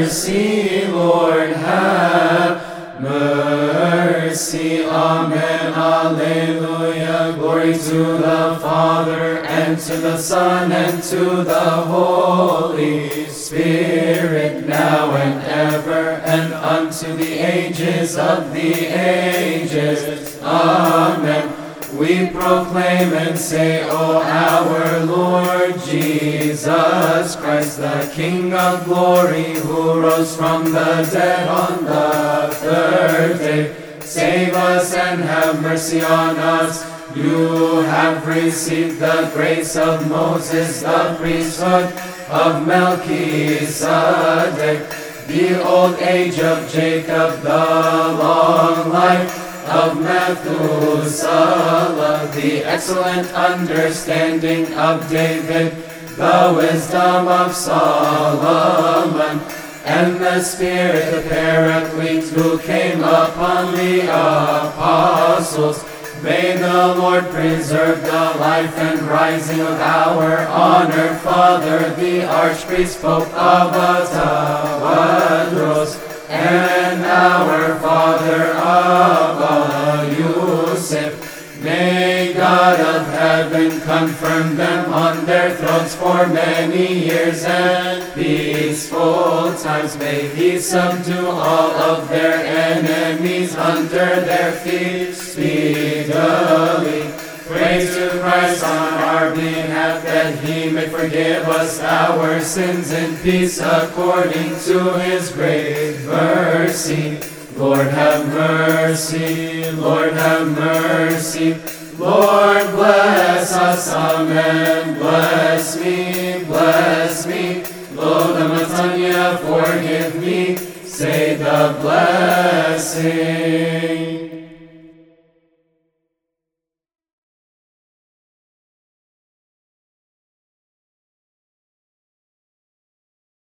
mercy, Lord, have mercy. Amen, Alleluia. Glory to the Father, and to the Son, and to the Holy Spirit, now and ever, and unto the ages of the ages. Amen. We proclaim and say, O our Lord Jesus Christ, the King of glory, who rose from the dead on the third day. Save us and have mercy on us. You have received the grace of Moses, the priesthood of Melchizedek, the old age of Jacob, the long life of Methuselah, the excellent understanding of David, the wisdom of Solomon, and the Spirit, of the Paraclete, who came upon the apostles. May the Lord preserve the life and rising of our honored Father, the Archpriest Pope of Tawadros, and our Father Yusuf. May God of heaven confirm them on their thrones for many years and peaceful times. May He subdue all of their enemies under their feet speedily. Pray to Christ on our behalf that He may forgive us our sins in peace according to His great mercy. Lord have mercy, Lord have mercy. Lord bless us, Amen. Bless me, bless me. Lord the Metanoia, forgive me. Say the blessing.